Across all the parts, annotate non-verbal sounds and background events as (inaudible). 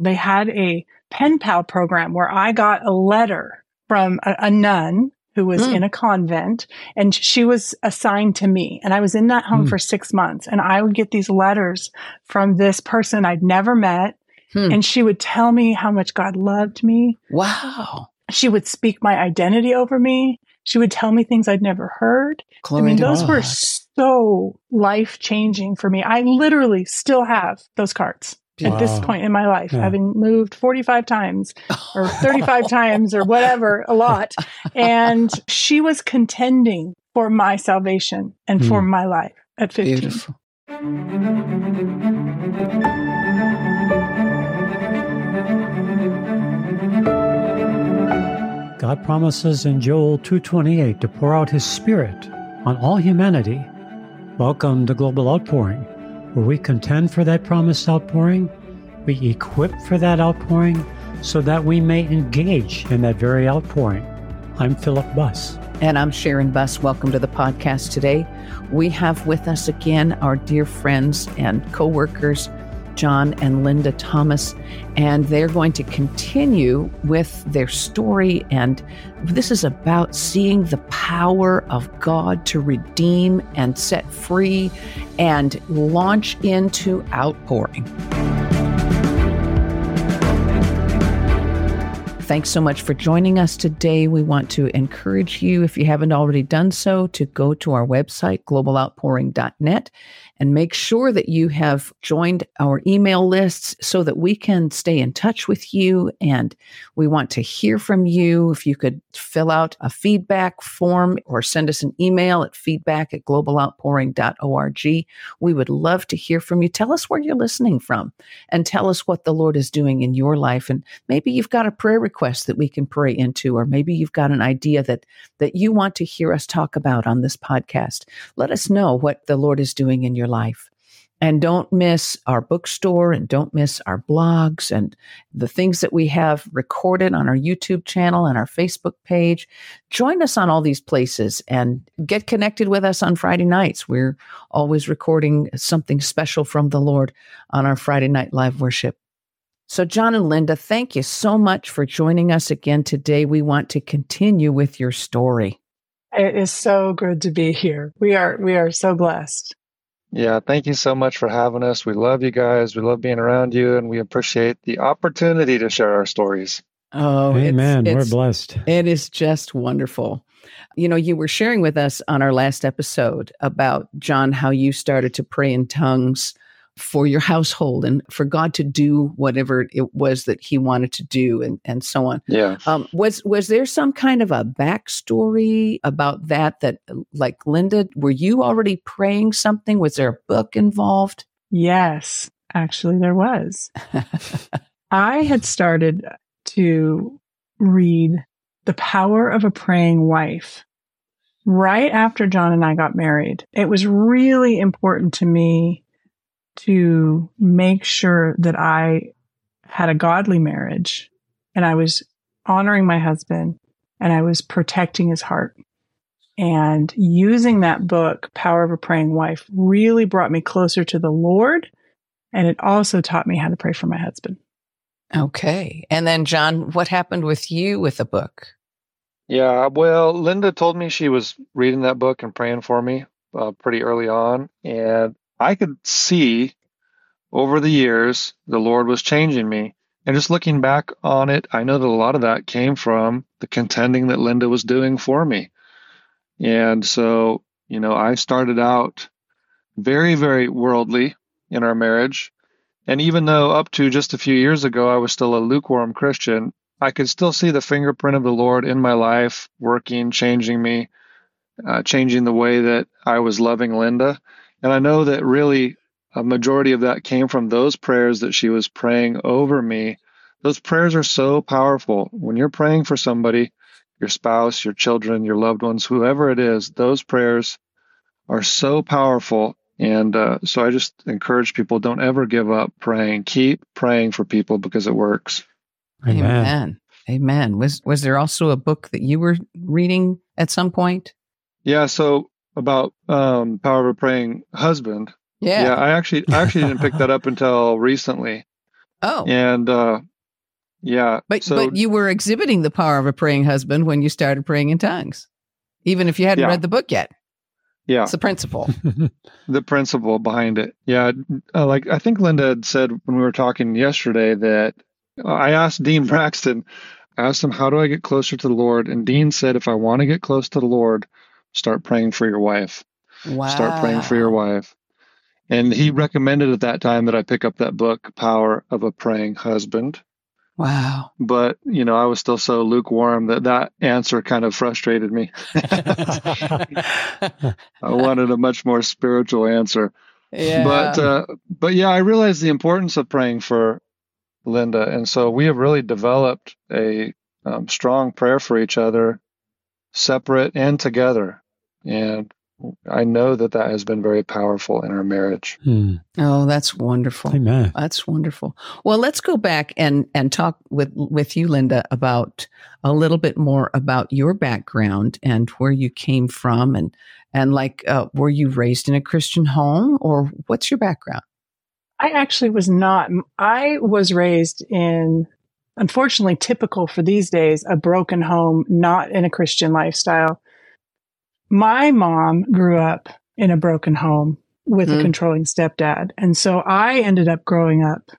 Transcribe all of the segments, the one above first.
They had a pen pal program where I got a letter from a, a nun who was mm. in a convent and she was assigned to me. And I was in that home mm. for six months and I would get these letters from this person I'd never met. Hmm. And she would tell me how much God loved me. Wow. She would speak my identity over me. She would tell me things I'd never heard. Glory I mean, those God. were so life changing for me. I literally still have those cards at this point in my life, yeah. having moved 45 times or 35 (laughs) times or whatever, a lot. And she was contending for my salvation and mm. for my life at 15. Beautiful. God promises in Joel 2:28 to pour out his spirit on all humanity. Welcome to Global Outpouring where we contend for that promised outpouring, we equip for that outpouring so that we may engage in that very outpouring. I'm Philip Buss. And I'm Sharon Buss. Welcome to the podcast today. We have with us again our dear friends and co workers, John and Linda Thomas, and they're going to continue with their story. And this is about seeing the power of God to redeem and set free and launch into outpouring. Thanks so much for joining us today. We want to encourage you, if you haven't already done so, to go to our website, globaloutpouring.net, and make sure that you have joined our email lists so that we can stay in touch with you. And we want to hear from you. If you could fill out a feedback form or send us an email at feedback at globaloutpouring.org, we would love to hear from you. Tell us where you're listening from and tell us what the Lord is doing in your life. And maybe you've got a prayer request that we can pray into, or maybe you've got an idea that, that you want to hear us talk about on this podcast. Let us know what the Lord is doing in your life. And don't miss our bookstore and don't miss our blogs and the things that we have recorded on our YouTube channel and our Facebook page. Join us on all these places and get connected with us on Friday nights. We're always recording something special from the Lord on our Friday night live worship. So, John and Linda, thank you so much for joining us again today. We want to continue with your story. It is so good to be here. We are we are so blessed. Yeah, thank you so much for having us. We love you guys. We love being around you, and we appreciate the opportunity to share our stories. Oh, amen. It's, it's, We're blessed. It is just wonderful. You know, you were sharing with us on our last episode about John how you started to pray in tongues for your household and for God to do whatever it was that He wanted to do, and and so on. Yeah. Um, was was there some kind of a backstory about that? That like Linda, were you already praying something? Was there a book involved? Yes, actually, there was. I had started to read The Power of a Praying Wife right after John and I got married. It was really important to me to make sure that I had a godly marriage and I was honoring my husband and I was protecting his heart. And using that book, Power of a Praying Wife, really brought me closer to the Lord. And it also taught me how to pray for my husband. Okay. And then, John, what happened with you with the book? Yeah, well, Linda told me she was reading that book and praying for me uh, pretty early on. And I could see over the years the Lord was changing me. And just looking back on it, I know that a lot of that came from the contending that Linda was doing for me. And so, you know, I started out very, very worldly in our marriage. And even though up to just a few years ago I was still a lukewarm Christian, I could still see the fingerprint of the Lord in my life, working, changing me, uh, changing the way that I was loving Linda. And I know that really a majority of that came from those prayers that she was praying over me. Those prayers are so powerful. When you're praying for somebody, your spouse, your children, your loved ones, whoever it is, those prayers are so powerful. And uh, so I just encourage people don't ever give up praying. Keep praying for people because it works. Amen. Amen. Amen. Was was there also a book that you were reading at some point? Yeah. So about um, Power of a Praying Husband. Yeah. Yeah. I actually I actually didn't pick that up (laughs) until recently. Oh, And uh, yeah, but so but you were exhibiting the power of a praying husband when you started praying in tongues, even if you hadn't Yeah. read the book yet. yeah, It's a principle. (laughs) the principle behind it. Yeah, uh, like I think Linda had said when we were talking yesterday that uh, I asked Dean (laughs) Braxton, I asked him, how do I get closer to the Lord? And Dean said, if I want to get close to the Lord, start praying for your wife. Wow. Start praying for your wife. And he recommended at that time that I pick up that book, Power of a Praying Husband. Wow. But, you know, I was still so lukewarm that that answer kind of frustrated me. (laughs) (laughs) I wanted a much more spiritual answer. Yeah. But uh, but yeah, I realized the importance of praying for Linda, and so we have really developed a um, strong prayer for each other, separate and together. And I know that that has been very powerful in our marriage. Hmm. oh, that's wonderful. Amen. That's wonderful. Well, let's go back and and talk with with you, Linda, about a little bit more about your background and where you came from, and and like, uh, were you raised in a Christian home, or what's your background? I actually was not. I was raised in, unfortunately, typical for these days, a broken home, not in a Christian lifestyle. My mom grew up in a broken home with Hmm. a controlling stepdad. And so I ended up growing up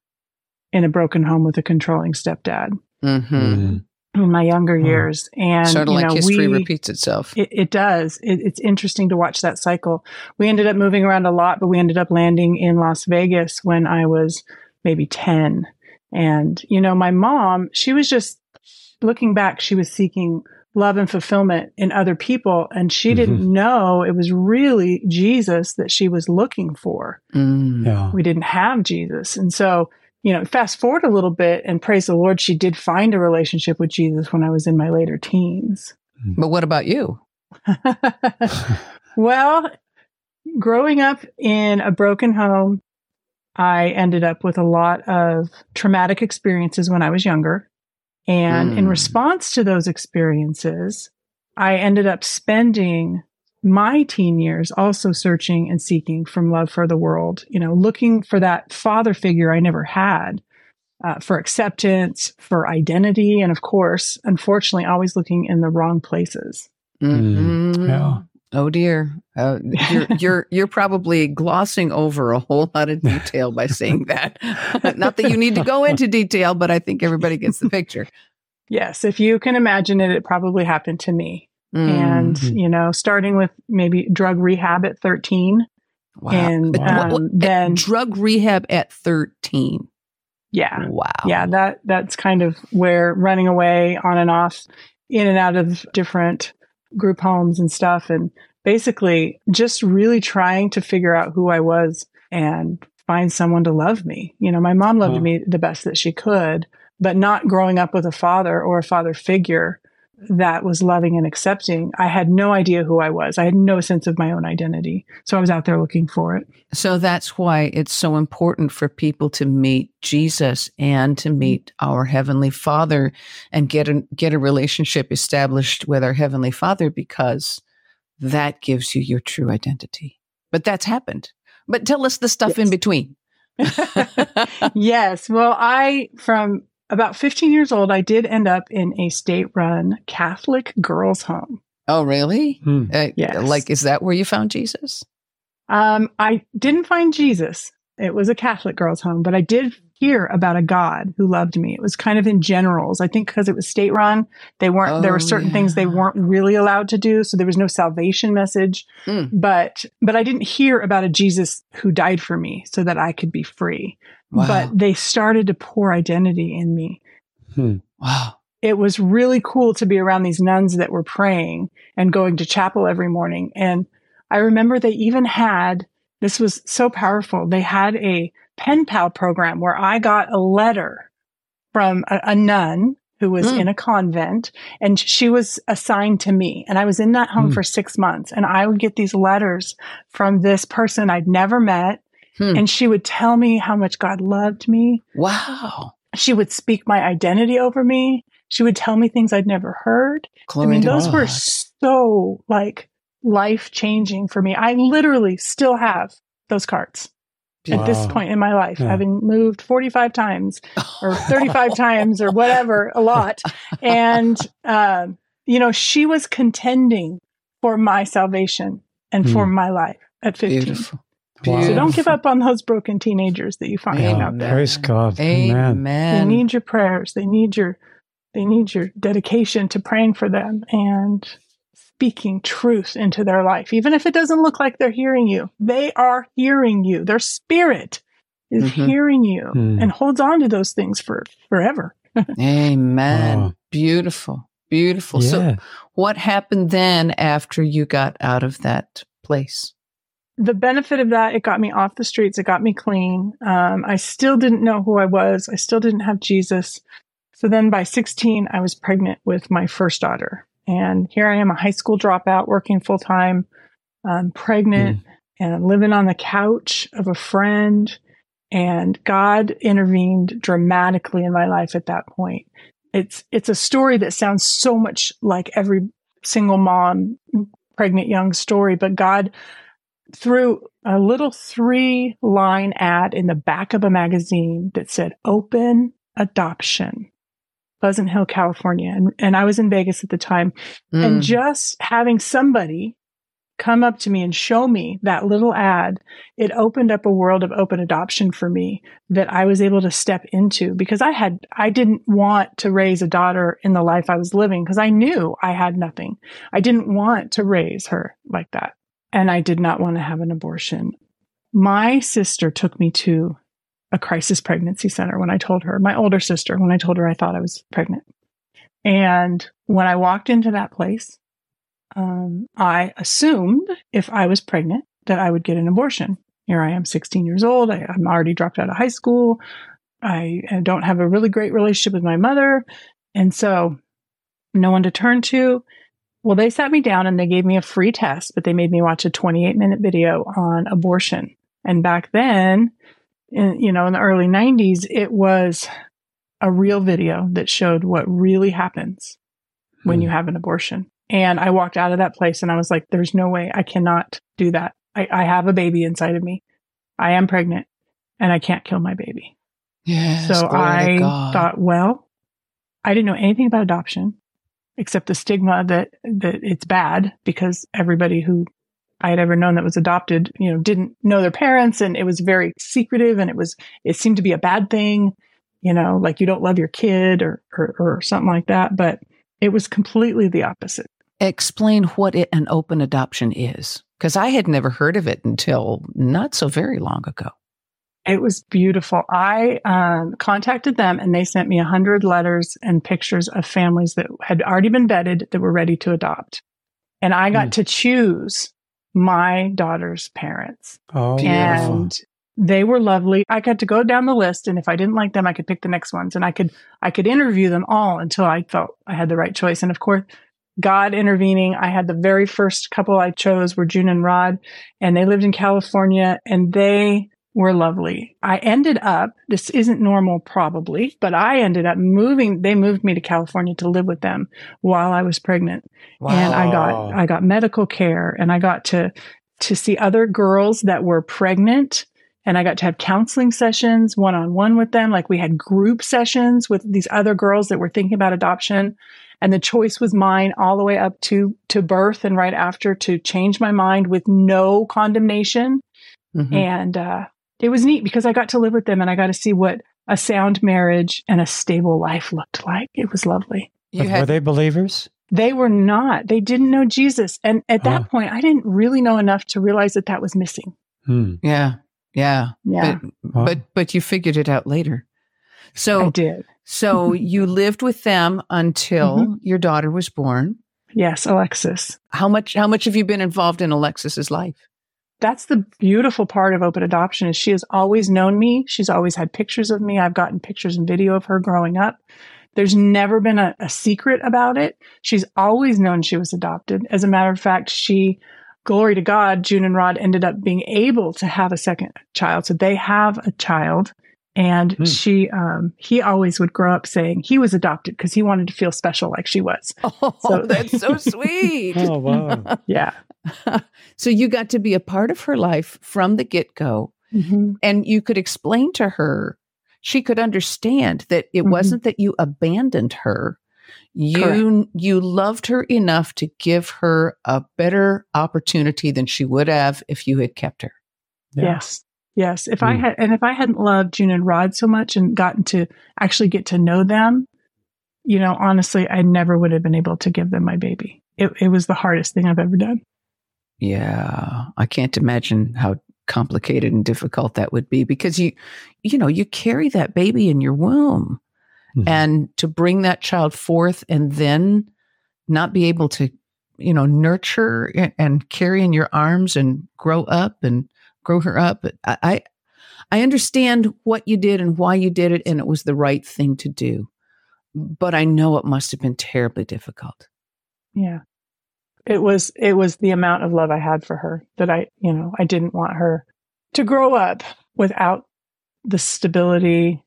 in a broken home with a controlling stepdad Mm-hmm. Hmm. in my younger Hmm. years. And, sort of you like history we, repeats itself. It, it does. It, it's interesting to watch that cycle. We ended up moving around a lot, but we ended up landing in Las Vegas when I was maybe 10. And, you know, my mom, she was just looking back, she was seeking love and fulfillment in other people. And she didn't know it was really Jesus that she was looking for. Mm. Yeah. We didn't have Jesus. And so, you know, fast forward a little bit and praise the Lord, she did find a relationship with Jesus when I was in my later teens. But what about you? (laughs) well, growing up in a broken home, I ended up with a lot of traumatic experiences when I was younger. And in Mm. response to those experiences, I ended up spending my teen years also searching and seeking from love for the world, you know, looking for that father figure I never had, uh, for acceptance, for identity, and of course, unfortunately, always looking in the wrong places. Mhm. Yeah. Oh dear, uh, you're (laughs) you're you're probably glossing over a whole lot of detail by saying that. Not that you need to go (laughs) into detail, but I think everybody gets the picture. Yes, if you can imagine it, it probably happened to me. Mm. And, Mhm. you know, starting with maybe drug rehab at 13. wow. And um, then, drug rehab at thirteen. yeah, Wow. yeah, that that's kind of where running away on and off, in and out of different group homes and stuff, and basically just really trying to figure out who I was and find someone to love me. You know, my mom loved Wow. me the best that she could, but not growing up with a father or a father figure that was loving and accepting. I had no idea who I was. I had no sense of my own identity. So I was out there looking for it. So that's why it's so important for people to meet Jesus and to mm-hmm. meet our heavenly Father and get a get a relationship established with our heavenly Father because that gives you your true identity. But that's happened. But tell us the stuff in between. (laughs) yes. Well, I, from about 15 years old, I did end up in a state run Catholic girls' home. oh, really? Hmm. Uh, Yes. Like, is that where you found Jesus? Um, I didn't find Jesus. It was a Catholic girls' home, but I did hear about a God who loved me. It was kind of in generals. I think because it was state run, they weren't, there Oh, were certain things they weren't really allowed to do. So there was no salvation message. Mm. But, but I didn't hear about a Jesus who died for me so that I could be free. Wow. But they started to pour identity in me. Hmm. wow. it was really cool to be around these nuns that were praying and going to chapel every morning. And I remember they even had, this was so powerful. They had a pen pal program where I got a letter from a, a nun who was Mm. in a convent and she was assigned to me. And I was in that home Mm. for six months and I would get these letters from this person I'd never met. Hmm. And she would tell me how much God loved me Wow. she would speak my identity over me. She would tell me things I'd never heard. Glory I mean, those were so like life changing for me. I literally still have those cards. At this point in my life, Yeah. having moved 45 times or (laughs) 35 times or whatever, a lot. And, um, you know, she was contending for my salvation and for Hmm. my life at 15. Beautiful. Wow. So don't give up on those broken teenagers that you find Amen. out there. Praise God. Amen. Amen. They need your prayers. They need your they need your dedication to praying for them and speaking truth into their life. Even if it doesn't look like they're hearing you, they are hearing you. Their spirit is Mhm. hearing you Hmm. and holds on to those things for forever. (laughs) Amen. Wow. Beautiful. Beautiful. So what happened then after you got out of that place? the benefit of that, it got me off the streets. It got me clean. Um, I still didn't know who I was. I still didn't have Jesus. So then by 16, I was pregnant with my first daughter. And here I am, a high school dropout, working full time, um, pregnant, and living on the couch of a friend. And God intervened dramatically in my life at that point. It's it's a story that sounds so much like every single mom pregnant young story, but God through a little three line ad in the back of a magazine that said open adoption, Pleasant Hill, California. And, and I was in Vegas at the time. And Mm. just having somebody come up to me and show me that little ad, it opened up a world of open adoption for me that I was able to step into because I had, I didn't want to raise a daughter in the life I was living because I knew I had nothing. I didn't want to raise her like that. And I did not want to have an abortion. My sister took me to a crisis pregnancy center when I told her, my older sister, when I told her I thought I was pregnant. And when I walked into that place, um, I assumed if I was pregnant that I would get an abortion. Here I am, 16 years old. I, I'm already dropped out of high school. I, I don't have a really great relationship with my mother. And so no one to turn to. Well, they sat me down and they gave me a free test, but they made me watch a 28 minute video on abortion. And back then, you know, in the early 90s, it was a real video that showed what really happens when Hmm. you have an abortion. And I walked out of that place and I was like, there's no way I cannot do that. I, I have a baby inside of me. I am pregnant and I can't kill my baby. Yes, so I thought, well, I didn't know anything about adoption except the stigma that, that it's bad because everybody who I had ever known that was adopted, you know, didn't know their parents and it was very secretive and it was, it seemed to be a bad thing, you know, like you don't love your kid or, or, or something like that. But it was completely the opposite. Explain what it, an open adoption is, because I had never heard of it until not so very long ago. It was beautiful. I um, contacted them and they sent me a hundred letters and pictures of families that had already been vetted that were ready to adopt. And I got Hmm. to choose my daughter's parents Oh, Beautiful. and they were lovely. I got to go down the list and if I didn't like them, I could pick the next ones and I could, I could interview them all until I felt I had the right choice. And of course, God intervening. I had the very first couple I chose were June and Rod and they lived in California and they were lovely. I ended up, this isn't normal probably, but I ended up moving, they moved me to California to live with them while I was pregnant. And I got, I got medical care and I got to, to see other girls that were pregnant and I got to have counseling sessions one on one with them. Like we had group sessions with these other girls that were thinking about adoption. And the choice was mine all the way up to, to birth and right after to change my mind with no condemnation. Mhm. And, uh, it was neat because I got to live with them and I got to see what a sound marriage and a stable life looked like. It was lovely. You But were they believers? They were not. They didn't know Jesus. And at that Huh. point, I didn't really know enough to realize that that was missing. Hmm. yeah, yeah, Yeah, But, Wow. but but you figured it out later. So I did. so (laughs) you lived with them until Mm-hmm. your daughter was born. Yes, Alexis. How much how much have you been involved in Alexis's life? That's the beautiful part of open adoption is she has always known me. She's always had pictures of me. I've gotten pictures and video of her growing up. There's never been a, a secret about it. She's always known she was adopted. As a matter of fact, she, glory to God, June and Rod ended up being able to have a second child. So they have a child. And Hmm. she, um, he always would grow up saying he was adopted because he wanted to feel special like she was. (laughs) Oh, So- (laughs) that's so sweet. Oh, wow. (laughs) Yeah. so you got to be a part of her life from the get go. Mhm. and you could explain to her, she could understand that it Mhm. wasn't that you abandoned her. You you loved her enough to give her a better opportunity than she would have if you had kept her. Yeah. Yes. Yes. If I Mm. had, and if I hadn't loved June and Rod so much and gotten to actually get to know them, you know, honestly, I never would have been able to give them my baby. It, it was the hardest thing I've ever done. Yeah, I can't imagine how complicated and difficult that would be because you you know, you carry that baby in your womb Mhm. and to bring that child forth and then not be able to you know nurture and carry in your arms and grow up and grow her up I, I i understand what you did and why you did it and it was the right thing to do but i know it must have been terribly difficult Yeah. It was, it was the amount of love I had for her that I, you know, I didn't want her to grow up without the stability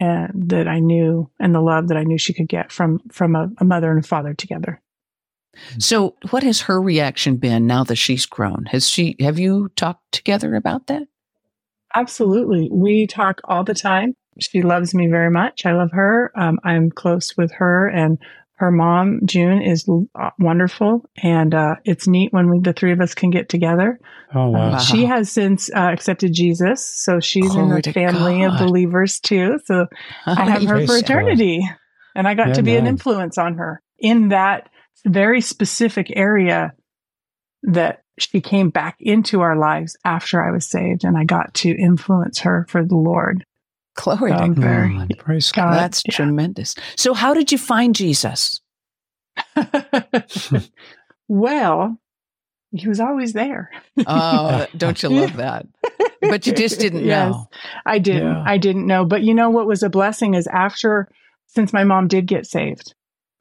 and that I knew and the love that I knew she could get from, from a, a mother and a father together. So what has her reaction been now that she's grown has she have you talked together about that Absolutely. We talk all the time. She loves me very much. I love her. Um, I'm close with her and her mom, June, is uh, wonderful. And uh, it's neat when we, the three of us can get together. Oh, wow. Wow. She has since uh, accepted Jesus. So she's in Glory a to family of believers too. So (laughs) I have her Praise for God. eternity. And I got to be an influence on her in that very specific area that she came back into our lives after I was saved and I got to influence her for the Lord. glory to Um, God. Mm, Praise God. God, that's yeah. tremendous so how did you find jesus (laughs) well, he was always there. oh (laughs) don't you love that but you just didn't Yes. know I didn't. Yeah. I didn't know. But you know what was a blessing is after, since my mom did get saved,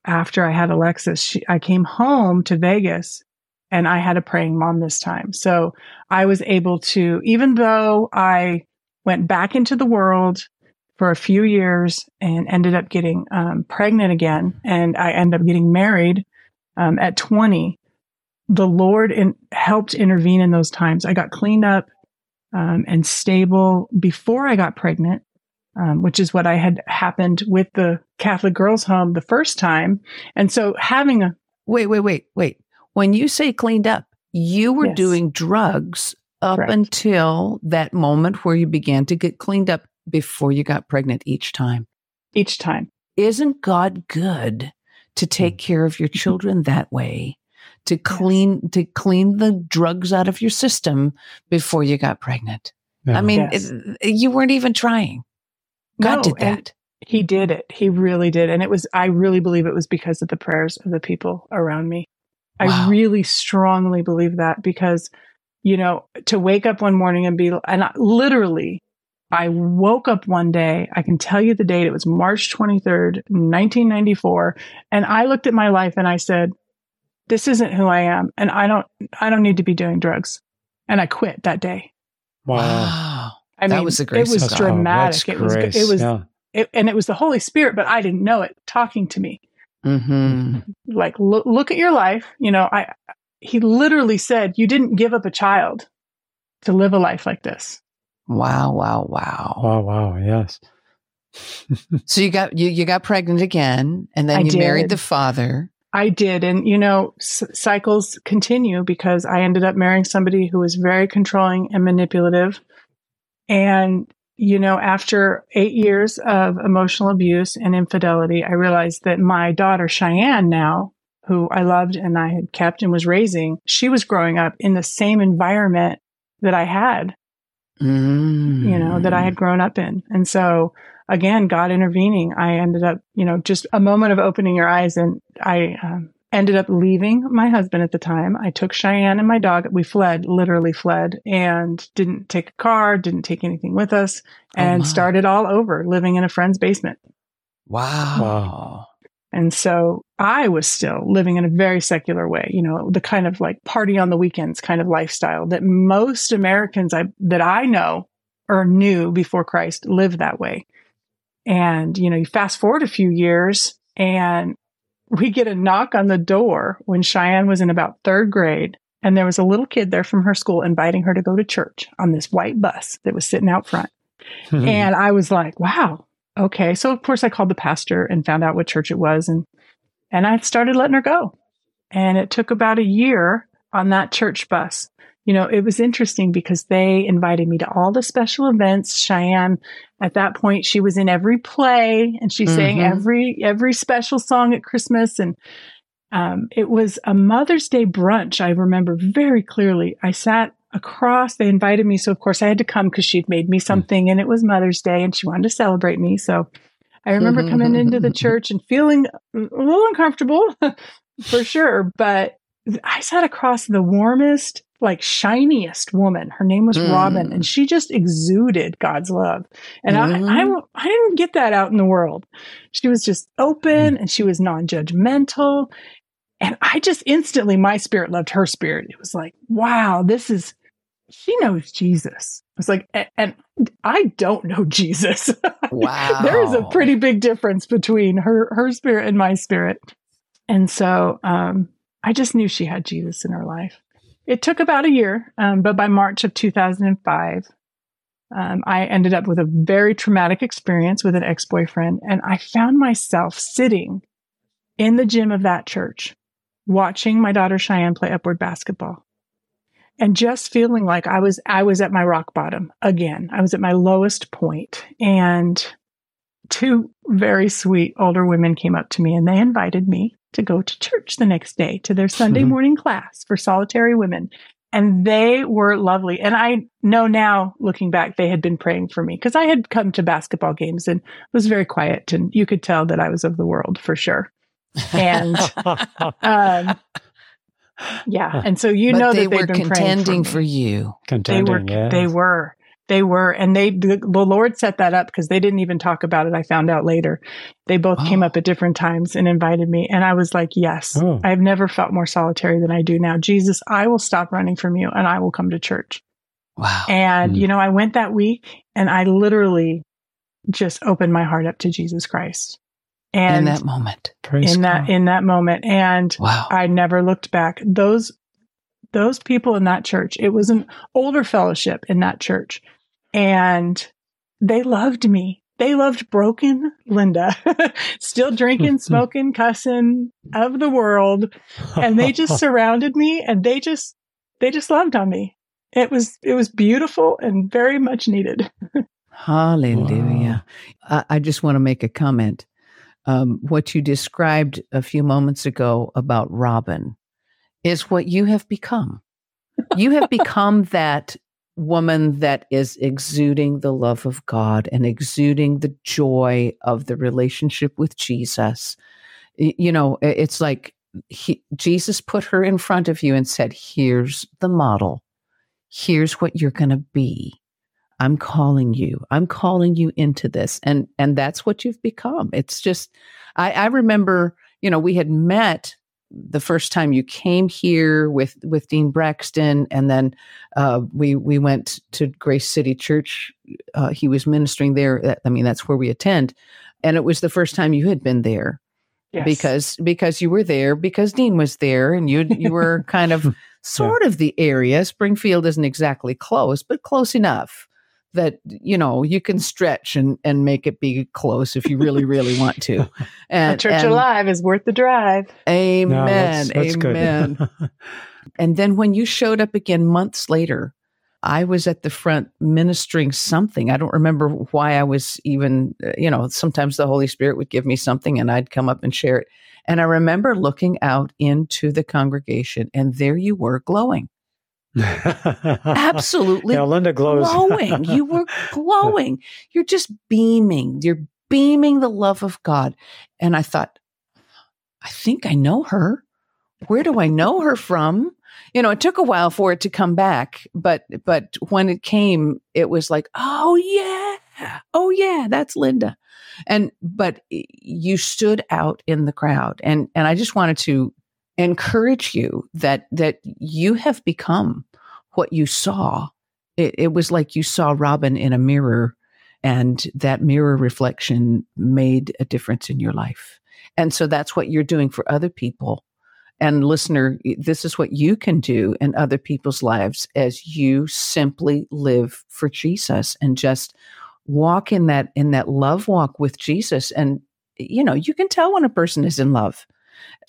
after I had Alexis, she, I came home to Vegas and I had a praying mom this time. So I was able to, even though I went back into the world for a few years and ended up getting um, pregnant again, and I ended up getting married um, at 20, the Lord in, helped intervene in those times. I got cleaned up um, and stable before I got pregnant, um, which is what I had happened with the Catholic girls' home the first time. And so having a Wait, wait, wait, wait. When you say cleaned up, you were Yes. doing drugs up Correct. until that moment where you began to get cleaned up before you got pregnant each time. each time, Isn't God good to take care of your (laughs) children that way? To clean to clean the drugs out of your system before you got pregnant. Yeah. I mean, Yes. it- you weren't even trying. God No, did that. he did it. He really did. And it was, I really believe it was because of the prayers of the people around me. Wow. I really strongly believe that because, you know, to wake up one morning and be, and I, literally, I woke up one day, I can tell you the date, it was March 23rd, 1994. And I looked at my life and I said, this isn't who I am. And I don't, I don't need to be doing drugs. And I quit that day. wow. Wow. I That mean, was the grace it was of God. dramatic. Oh, it was, that's it was. Yeah. it, and it was the Holy Spirit, but I didn't know it talking to me. hmm Like, look, look at your life. You know, I, he literally said, you didn't give up a child to live a life like this. Wow, wow, wow. Wow, wow, yes. (laughs) So you got you you got pregnant again, and then I you married the father. I did. And, you know, s- cycles continue because I ended up marrying somebody who was very controlling and manipulative. And, you know, after eight years of emotional abuse and infidelity, I realized that my daughter, Cheyenne, now, who I loved and I had kept and was raising, she was growing up in the same environment that I had, Mm. you know, that I had grown up in. And so, again, God intervening, I ended up, you know, just a moment of opening your eyes and I um, ended up leaving my husband at the time. I took Cheyenne and my dog. We fled, literally fled and didn't take a car, didn't take anything with us Oh, and my. started all over living in a friend's basement. Wow. Wow. And so I was still living in a very secular way, you know, the kind of like party on the weekends kind of lifestyle that most Americans I, that I know or knew before Christ lived that way. And, you know, you fast forward a few years and we get a knock on the door when Cheyenne was in about third grade. and there was a little kid there from her school inviting her to go to church on this white bus that was sitting out front. Hmm. and I was like, wow, okay. So of course I called the pastor and found out what church it was and and I started letting her go. And it took about a year on that church bus. You know, it was interesting because they invited me to all the special events. Cheyenne, at that point, she was in every play and she mm-hmm. sang every every special song at Christmas. And um, it was a Mother's Day brunch. I remember very clearly. I sat across. They invited me, so of course I had to come because she'd made me hmm. something, and it was Mother's Day, and she wanted to celebrate me. So I remember coming into the church and feeling a little uncomfortable (laughs) for sure, but I sat across the warmest, like shiniest woman. Her name was mm. Robin, and she just exuded God's love. And mm. I, I, mm-hmm. I, didn't get that out in the world. She was just open mm. and she was non judgmental. And I just instantly, my spirit loved her spirit. It was like, wow, this is, she knows Jesus. It's like, and I don't know Jesus. Wow. (laughs) there is a pretty big difference between her, her spirit and my spirit. And so, um, I just knew she had Jesus in her life. It took about a year, um, but by March of 2005, um, I ended up with a very traumatic experience with an ex boyfriend. And I found myself sitting in the gym of that church, watching my daughter Cheyenne play upward basketball and just feeling like I was I was at my rock bottom again. I was at my lowest point and two very sweet older women came up to me and they invited me to go to church the next day to their Sunday mm-hmm. morning class for solitary women. And they were lovely. And I know now, looking back, they had been praying for me because I had come to basketball games and was very quiet. And you could tell that I was of the world for sure. And (laughs) um, yeah, and so you but know they that they were contending for, for, you. Contending, they were. Yes. They were. They were, and they the, Lord set that up because they didn't even talk about it. I found out later. They both oh. came up at different times and invited me, and I was like, "Yes, oh. I've never felt more solitary than I do now." Jesus, I will stop running from you, and I will come to church. Wow! And mm. you know, I went that week, and I literally just opened my heart up to Jesus Christ and in that moment Praise in God. that in that moment and wow. i never looked back those those people in that church it was an older fellowship in that church and they loved me. They loved broken linda (laughs) still drinking (laughs) smoking cussing of the world. And they just (laughs) surrounded me and they just they just loved on me. It was it was beautiful and very much needed. Hallelujah. Wow. I, I just want to make a comment. Um, what you described a few moments ago about Robin is what you have become. You have become that woman that is exuding the love of God and exuding the joy of the relationship with Jesus. You know, it's like he, Jesus put her in front of you and said, Here's the model. Here's what you're going to be. I'm calling you. I'm calling you into this. And and that's what you've become. It's just I, I remember, you know, we had met the first time you came here with with Dean Braxton, and then uh, we we went to Grace City Church. Uh, he was ministering there. I mean, that's where we attend, and it was the first time you had been there yes. because because you were there because Dean was there, and you you were (laughs) kind of sort of the area. Springfield isn't exactly close, but close enough that you know you can stretch and and make it be close if you really really want to. (laughs) And, a church and, alive is worth the drive. Amen. No, that's, that's amen. (laughs) and then when you showed up again months later, I was at the front ministering something. I don't remember why I was even, uh, you know, sometimes the Holy Spirit would give me something and I'd come up and share it. And I remember looking out into the congregation and there you were glowing. Absolutely. Yeah, Linda glows. glowing. You were glowing. You're just beaming. You're beaming the love of God. And I thought, I think I know her. Where do I know her from? You know, it took a while for it to come back, but but when it came, it was like, oh yeah, oh yeah, that's Linda. And but you stood out in the crowd, and and I just wanted to encourage you that that you have become what you saw. It, it was like you saw Robin in a mirror, and that mirror reflection made a difference in your life. And so that's what you're doing for other people. and listener, this is what you can do in other people's lives as you simply live for Jesus and just walk in that in that love walk with Jesus and you know, you can tell when a person is in love.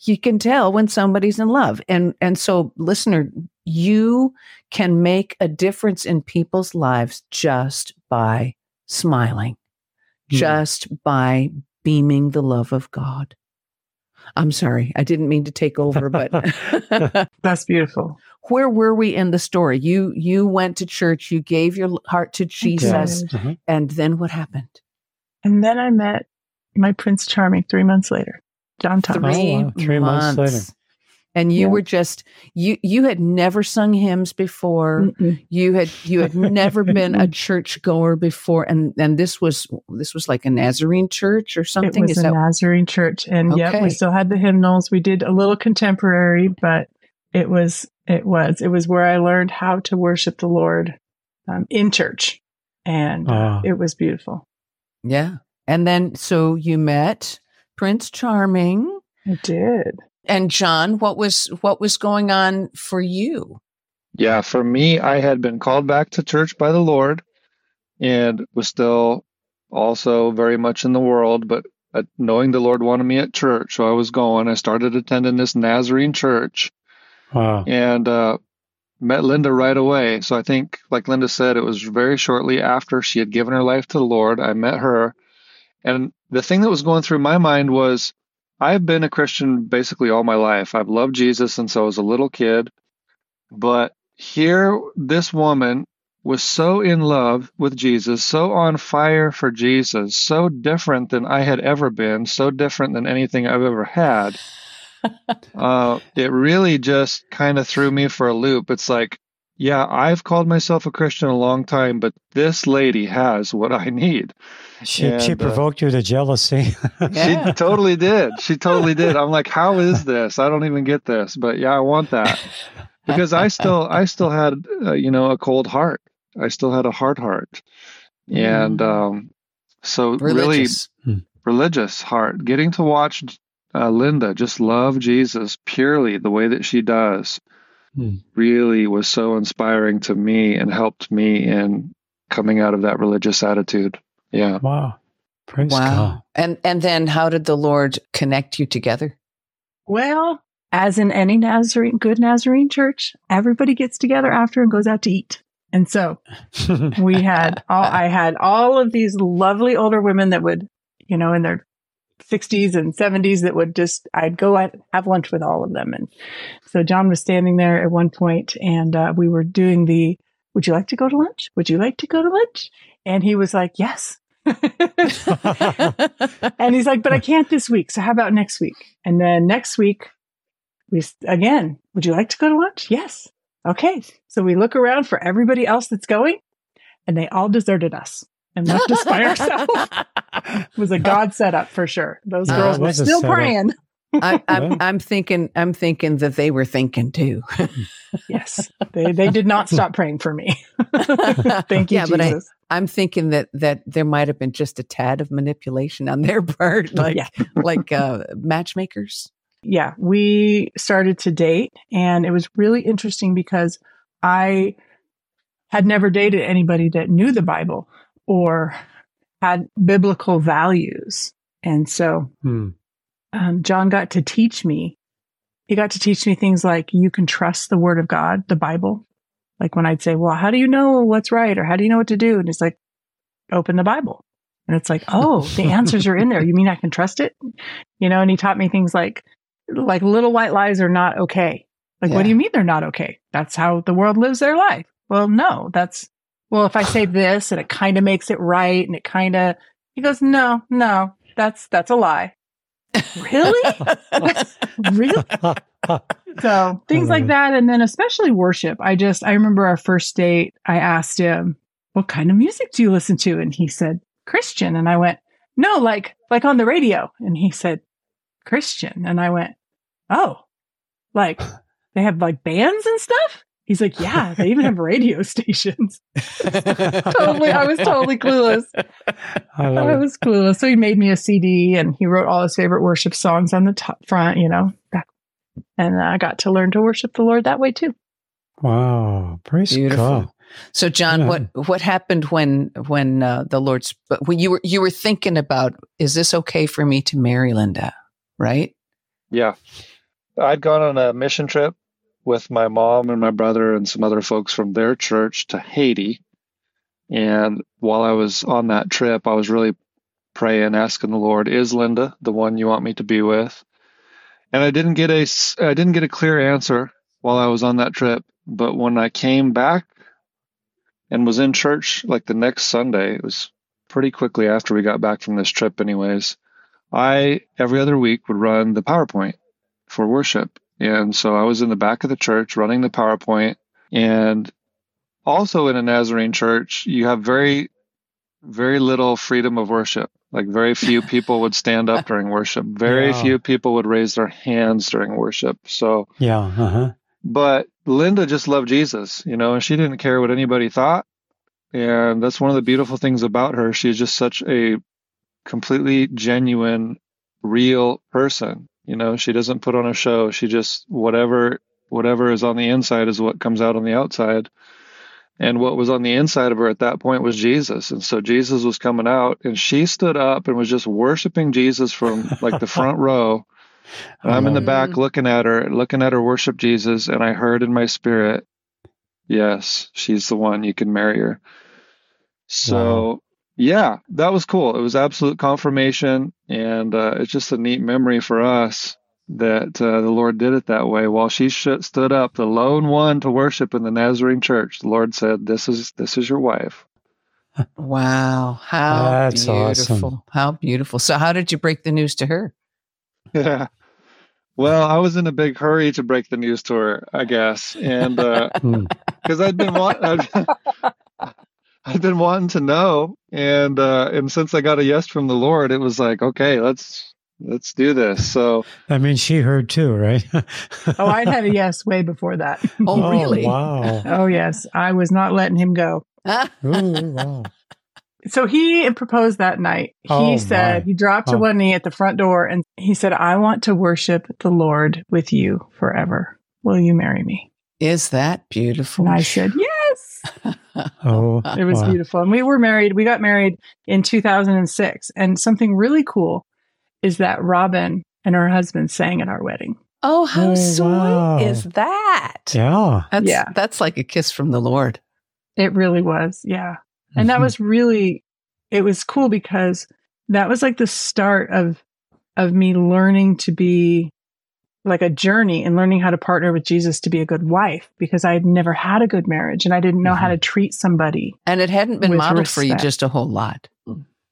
You can tell when somebody's in love. And and so listener, you can make a difference in people's lives just by smiling. Mm. Just by beaming the love of God. I'm sorry, I didn't mean to take over, but (laughs) that's beautiful. Where were we in the story? You you went to church, you gave your heart to Jesus, mm-hmm. and then what happened? And then I met my Prince Charming three months later, John Thomas. Three, oh, wow. three months. months later and you yeah. were just you you had never sung hymns before Mm-mm. you had you had never (laughs) been a church goer before and and this was this was like a nazarene church or something it was Is a that... nazarene church and okay. yeah we still had the hymnals we did a little contemporary but it was it was it was where i learned how to worship the lord um, in church and uh, it was beautiful yeah and then so you met prince charming i did and John, what was what was going on for you? Yeah, for me, I had been called back to church by the Lord and was still also very much in the world, but uh, knowing the Lord wanted me at church, so I was going. I started attending this Nazarene church. Wow. And uh, met Linda right away. So I think, like Linda said, it was very shortly after she had given her life to the Lord. I met her. And the thing that was going through my mind was, I've been a Christian basically all my life. I've loved Jesus since I was a little kid. But here, this woman was so in love with Jesus, so on fire for Jesus, so different than I had ever been, so different than anything I've ever had. (laughs) uh, it really just kind of threw me for a loop. It's like, yeah, I've called myself a Christian a long time, but this lady has what I need. She and, she uh, provoked uh, you to jealousy. (laughs) she (laughs) totally did. She totally did. I'm like, how is this? I don't even get this, but yeah, I want that because I still I still had uh, you know a cold heart. I still had a hard heart, and mm. um, so religious. really hmm. religious heart. Getting to watch uh, Linda just love Jesus purely the way that she does Hmm. really was so inspiring to me and helped me in coming out of that religious attitude. Yeah. Wow. Praise wow. God. And and then how did the Lord connect you together? Well, as in any Nazarene good Nazarene church, everybody gets together after and goes out to eat. And so (laughs) we had all I had all of these lovely older women that would, you know, in their 60s and 70s that would just, I'd go out, have lunch with all of them. And so John was standing there at one point and uh, we were doing the, would you like to go to lunch? Would you like to go to lunch? And he was like, yes. (laughs) and he's like, but I can't this week. So how about next week? And then next week, we again, would you like to go to lunch? Yes. Okay. So we look around for everybody else that's going and they all deserted us and left us by (laughs) ourselves. it was a God setup for sure. Those uh, girls were still praying. I, I'm, I'm thinking. I'm thinking that they were thinking too. yes, they they did not stop praying for me. (laughs) Thank you, yeah, Jesus. But I, I'm thinking that that there might have been just a tad of manipulation on their (laughs) part, like yeah. like uh, matchmakers. Yeah, we started to date, and it was really interesting because I had never dated anybody that knew the Bible or had biblical values. And so hmm. um, John got to teach me. He got to teach me things like you can trust the word of God, the Bible. Like when I'd say, well, how do you know what's right? Or how do you know what to do? And it's like, open the Bible. And it's like, oh, the (laughs) answers are in there. You mean I can trust it? You know, and he taught me things like, like little white lies are not okay. Like, yeah. what do you mean they're not okay? That's how the world lives their life. Well, no, that's well, if I say (laughs) this and it kind of makes it right and it kind of, he goes, no, no, that's, that's a lie. really? (laughs) really? so things like that. And then especially worship. I just, I remember our first date, I asked him, what kind of music do you listen to? And he said, Christian. And I went, no, like, like on the radio. And he said, Christian. And I went, oh, like they have like bands and stuff? He's like, yeah, they even have radio (laughs) stations. (laughs) totally, I was totally clueless. I, I was clueless. So he made me a CD and he wrote all his favorite worship songs on the top front, you know, back And I got to learn to worship the Lord that way too. Wow. Praise Beautiful. God. So, John, Yeah. what what happened when when uh, the Lord's sp- When you were you were thinking about, is this okay for me to marry Linda? Right? Yeah. I'd gone on a mission trip with my mom and my brother and some other folks from their church to Haiti. And while I was on that trip, I was really praying, asking the Lord, is Linda the one you want me to be with? And I didn't get a I didn't get a clear answer while I was on that trip, but when I came back and was in church like the next Sunday, it was pretty quickly after we got back from this trip anyways. I every other week would run the PowerPoint for worship. And so I was in the back of the church running the PowerPoint. And also in a Nazarene church, you have very, very little freedom of worship. Like very few (laughs) people would stand up during worship. Very Yeah. few people would raise their hands during worship. So, Yeah. Uh huh. but Linda just loved Jesus, you know, and she didn't care what anybody thought. And that's one of the beautiful things about her. She's just such a completely genuine, real person. You know, she doesn't put on a show. She just whatever whatever is on the inside is what comes out on the outside. And what was on the inside of her at that point was Jesus. And so Jesus was coming out and she stood up and was just worshiping Jesus from like the front (laughs) row. And I'm in the back Mm. looking at her, looking at her worship Jesus, and I heard in my spirit, yes, she's the one. You can marry her. So, Wow. Yeah, that was cool. It was absolute confirmation, and uh, it's just a neat memory for us that uh, the Lord did it that way. While she sh- stood up, the lone one to worship in the Nazarene church, the Lord said, "This is this is your wife." (laughs) Wow, how That's beautiful! awesome. How beautiful! So, how did you break the news to her? (laughs) Yeah. Well, I was in a big hurry to break the news to her, I guess, and uh, (laughs) Hmm. because I'd been wa- I'd, (laughs) I'd been wanting to know, and uh, and since I got a yes from the Lord, it was like, okay, let's let's do this. So (laughs) I mean, she heard too, right? (laughs) Oh, I'd had a yes way before that. Oh, really? Wow. Oh, yes. I was not letting him go. Ooh, wow. So he proposed that night. He Oh, said, my. he dropped to Oh. one knee at the front door and he said, I want to worship the Lord with you forever. Will you marry me? Is that beautiful? And I said, yes. (laughs) Oh, (laughs) It was wow. beautiful. And we were married. We got married in 2006. And something really cool is that Robin and her husband sang at our wedding. "Oh, how Oh, sweet wow. is that?" Yeah. That's Yeah. that's like a kiss from the Lord. It really was. Yeah. And that Mhm. was really, it was cool because that was like the start of, of me learning to be like a journey in learning how to partner with Jesus to be a good wife because I had never had a good marriage and I didn't know how to treat somebody. And it hadn't been With modeled for you just a whole lot.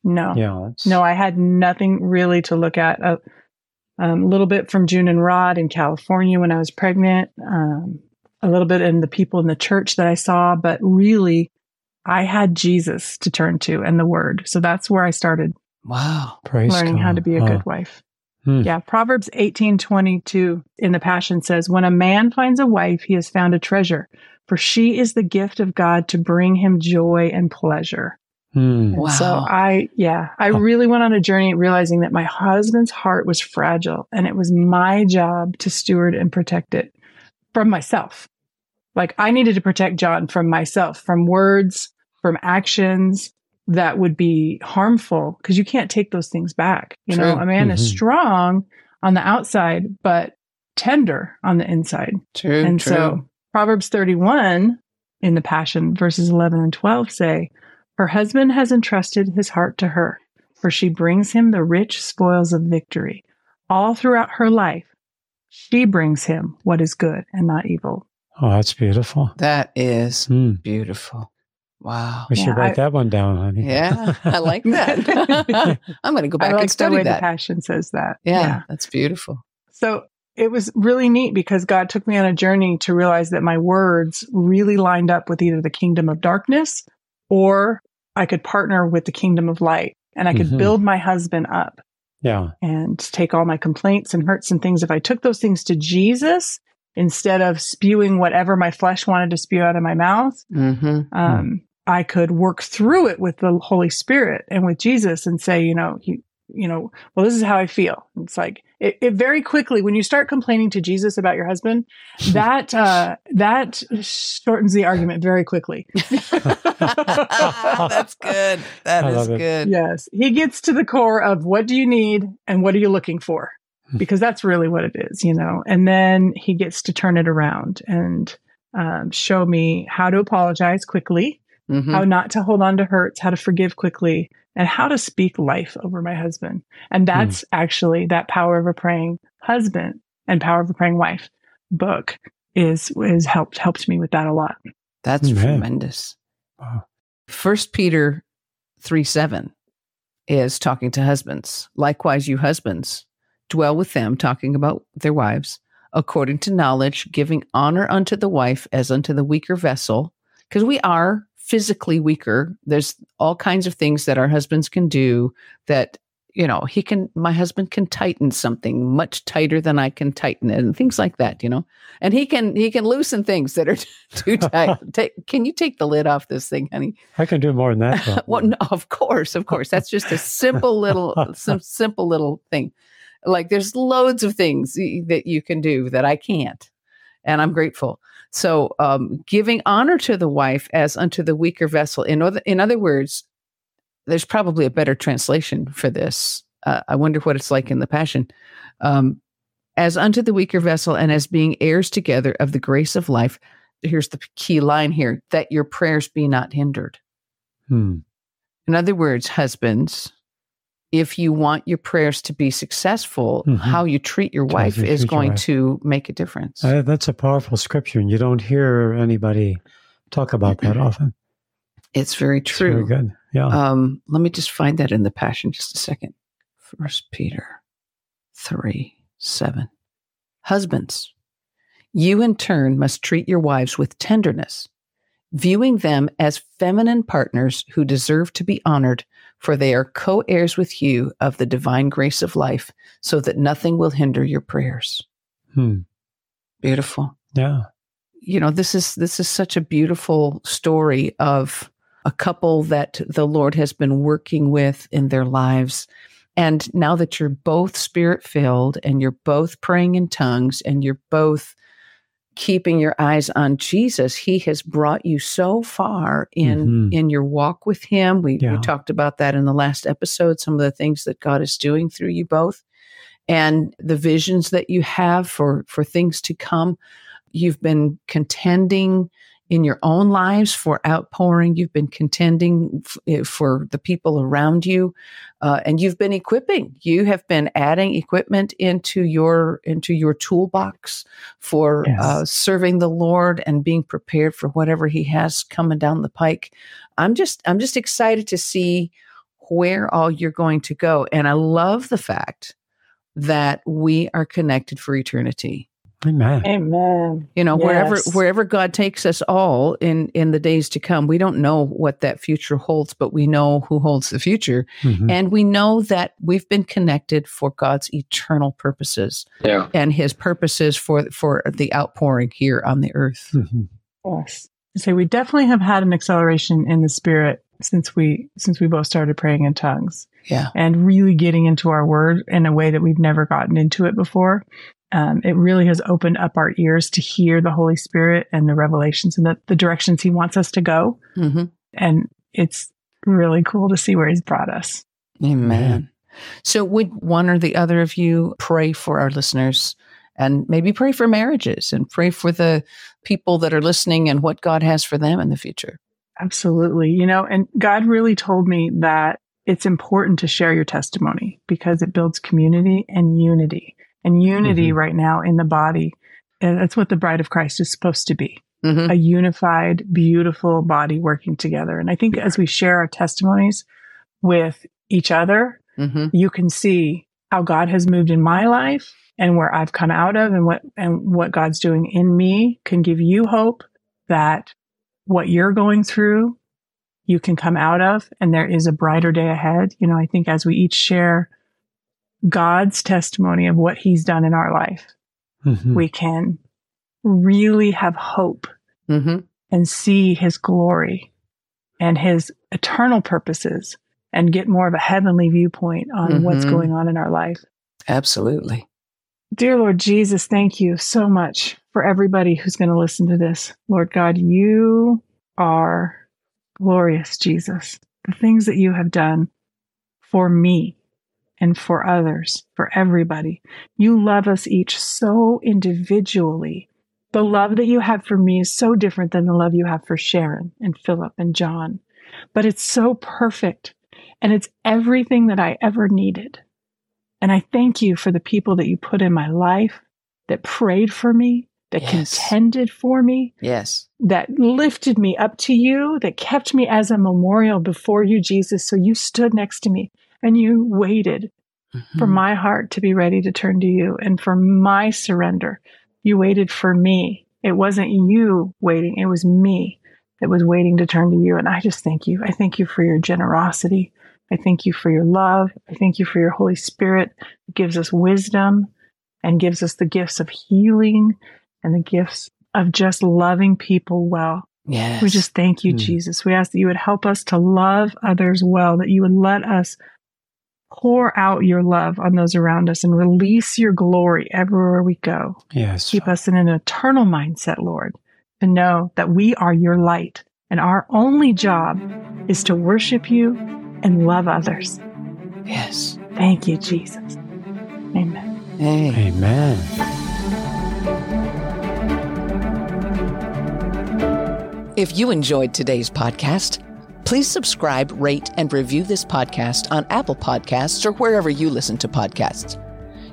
No. Yeah. No, I had nothing really to look at. A um, little bit from June and Rod in California when I was pregnant, um, a little bit in the people in the church that I saw, but really, I had Jesus to turn to and the Word. So that's where I started Wow. Praise learning how to be a Wow. good wife. Hmm. Yeah, Proverbs eighteen twenty two in the Passion says, "When a man finds a wife, he has found a treasure, for she is the gift of God to bring him joy and pleasure." Hmm. And Wow. So I, yeah, I Huh. really went on a journey realizing that my husband's heart was fragile and it was my job to steward and protect it from myself. Like I needed to protect John from myself, from words, from actions that would be harmful because you can't take those things back. You know, a man is Mhm. strong on the outside, but tender on the inside. True. And true. so Proverbs 31 in the Passion, verses 11 and 12 say, Her husband has entrusted his heart to her, for she brings him the rich spoils of victory. All throughout her life, she brings him what is good and not evil. Oh, that's beautiful. that is Hmm. beautiful. Wow. We should Yeah, write I- that one down, honey. Yeah, I like (laughs) that. (laughs) I'm going to go back I like and the study way the that. Passion says that. Yeah, that's beautiful. So it was really neat because God took me on a journey to realize that my words really lined up with either the kingdom of darkness or I could partner with the kingdom of light and I could Mhm. build my husband up Yeah. and take all my complaints and hurts and things. If I took those things to Jesus instead of spewing whatever my flesh wanted to spew out of my mouth, Mm-hmm. um, I could work through it with the Holy Spirit and with Jesus and say, you know, you, you know, well, this is how I feel. It's like, it, it very quickly when you start complaining to Jesus about your husband, (laughs) that uh, that shortens the argument very quickly. (laughs) (laughs) That's good. That I is good. yes, he gets to the core of what do you need and what are you looking for, because that's really what it is, you know. And then he gets to turn it around and um, show me how to apologize quickly, Mhm. how not to hold on to hurts, how to forgive quickly, and how to speak life over my husband. And that's actually that power of a praying husband and power of a praying wife book is is helped helped me with that a lot. That's Amen. tremendous. Wow. First Peter 3 7 is talking to husbands. Likewise, you husbands, dwell with them, talking about their wives, according to knowledge, giving honor unto the wife as unto the weaker vessel, because we are physically weaker. There's all kinds of things that our husbands can do that, you know, he can, my husband can tighten something much tighter than I can tighten it and things like that, you know, and he can, he can loosen things that are (laughs) too tight. (laughs) Take, can you take the lid off this thing, honey? I can do more than that. (laughs) well, no, of course, of course. That's just a simple little, some simple little thing. Like there's loads of things that you can do that I can't, and I'm grateful. So, um, giving honor to the wife as unto the weaker vessel. In other, in other words, there's probably a better translation for this. Uh, I wonder what it's like in the Passion. Um, as unto the weaker vessel, and as being heirs together of the grace of life. Here's the key line here: that your prayers be not hindered. Hmm. In other words, husbands, if you want your prayers to be successful, Mhm. how you treat your wife you is going wife. to make a difference. Uh, that's a powerful scripture, and you don't hear anybody talk about that (clears throat) often. it's very It's very true. good. Yeah. Um, let me just find that in the Passion just a second. First Peter 3 7. Husbands, you in turn must treat your wives with tenderness, viewing them as feminine partners who deserve to be honored, for they are co heirs with you of the divine grace of life, so that nothing will hinder your prayers. Hmm. Beautiful. Yeah. you know this is this is such a beautiful story of a couple that the lord has been working with in their lives and now that you're both spirit filled and you're both praying in tongues and you're both keeping your eyes on jesus he has brought you so far in Mhm. in your walk with him we, Yeah. we talked about that in the last episode some of the things that god is doing through you both and the visions that you have for for things to come you've been contending in your own lives for outpouring. You've been contending f- eh, for the people around you uh, and you've been equipping. You have been adding equipment into your into your toolbox for Yes. uh, serving the lord and being prepared for whatever he has coming down the pike. I'm just i'm just excited to see where all you're going to go and i love the fact that we are connected for eternity Amen. Amen. you know wherever Yes. wherever god takes us all in in the days to come we don't know what that future holds but we know who holds the future Mhm. and we know that we've been connected for god's eternal purposes Yeah. and his purposes for for the outpouring here on the earth Mhm. Yes. So we definitely have had an acceleration in the spirit since we since we both started praying in tongues yeah and really getting into our word in a way that we've never gotten into it before. Um, it really has opened up our ears to hear the Holy Spirit and the revelations and the, the directions He wants us to go. hmm And it's really cool to see where He's brought us. amen so would one or the other of you pray for our listeners and maybe pray for marriages and pray for the people that are listening and what god has for them in the future Absolutely. You know, and God really told me that it's important to share your testimony because it builds community and unity. And unity Mhm. right now in the body, and that's what the bride of Christ is supposed to be hmm a unified, beautiful body working together. And I think as we share our testimonies with each other, hmm you can see how God has moved in my life and where I've come out of and what and what God's doing in me can give you hope that what you're going through you can come out of and there is a brighter day ahead. You know, I think as we each share God's testimony of what he's done in our life, Mhm. we can really have hope hmm and see his glory and his eternal purposes and get more of a heavenly viewpoint on what's Mhm. going on in our life. Absolutely. Dear Lord Jesus, thank you so much for everybody who's going to listen to this. Lord God, you are glorious, Jesus. The things that you have done for me and for others, for everybody. You love us each so individually. The love that you have for me is so different than the love you have for Sharon and Philip and John, but it's so perfect and it's everything that I ever needed. And I thank you for the people that you put in my life that prayed for me, that Yes. contended for me, Yes. that lifted me up to you, that kept me as a memorial before you, Jesus. So you stood next to me and you waited for Mhm. my heart to be ready to turn to you and for my surrender. You waited for me. It wasn't you waiting, it was me that was waiting to turn to you. And I just thank you. I thank you for your generosity. I thank you for your love. I thank you for your Holy Spirit that gives us wisdom and gives us the gifts of healing and the gifts of just loving people well. Yes. We just thank you, Hmm. Jesus. We ask that you would help us to love others well, that you would let us pour out your love on those around us and release your glory everywhere we go. Yes. Keep us in an eternal mindset, Lord, to know that we are your light and our only job is to worship you and love others. Yes. Thank you, Jesus. Amen. Hey. Amen. If you enjoyed today's podcast, please subscribe, rate, and review this podcast on Apple Podcasts or wherever you listen to podcasts.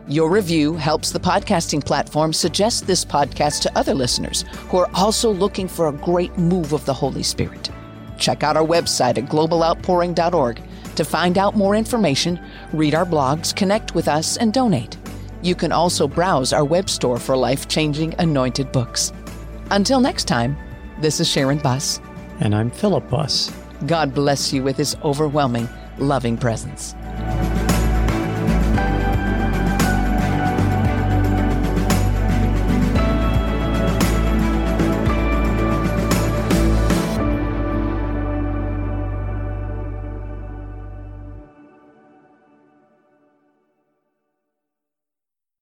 Your review helps the podcasting platform suggest this podcast to other listeners who are also looking for a great move of the Holy Spirit. Check out our website at globaloutpouring.org to find out more information, read our blogs, connect with us, and donate. You can also browse our web store for life changing anointed books. Until next time, this is Sharon Buss. And I'm Philip Buss. God bless you with his overwhelming, loving presence.